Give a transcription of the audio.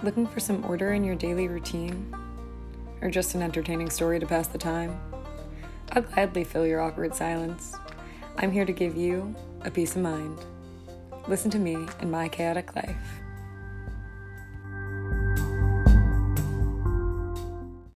Looking for some order in your daily routine? Or just an entertaining story to pass the time? I'll gladly fill your awkward silence. I'm here to give you a peace of mind. Listen to me in my chaotic life.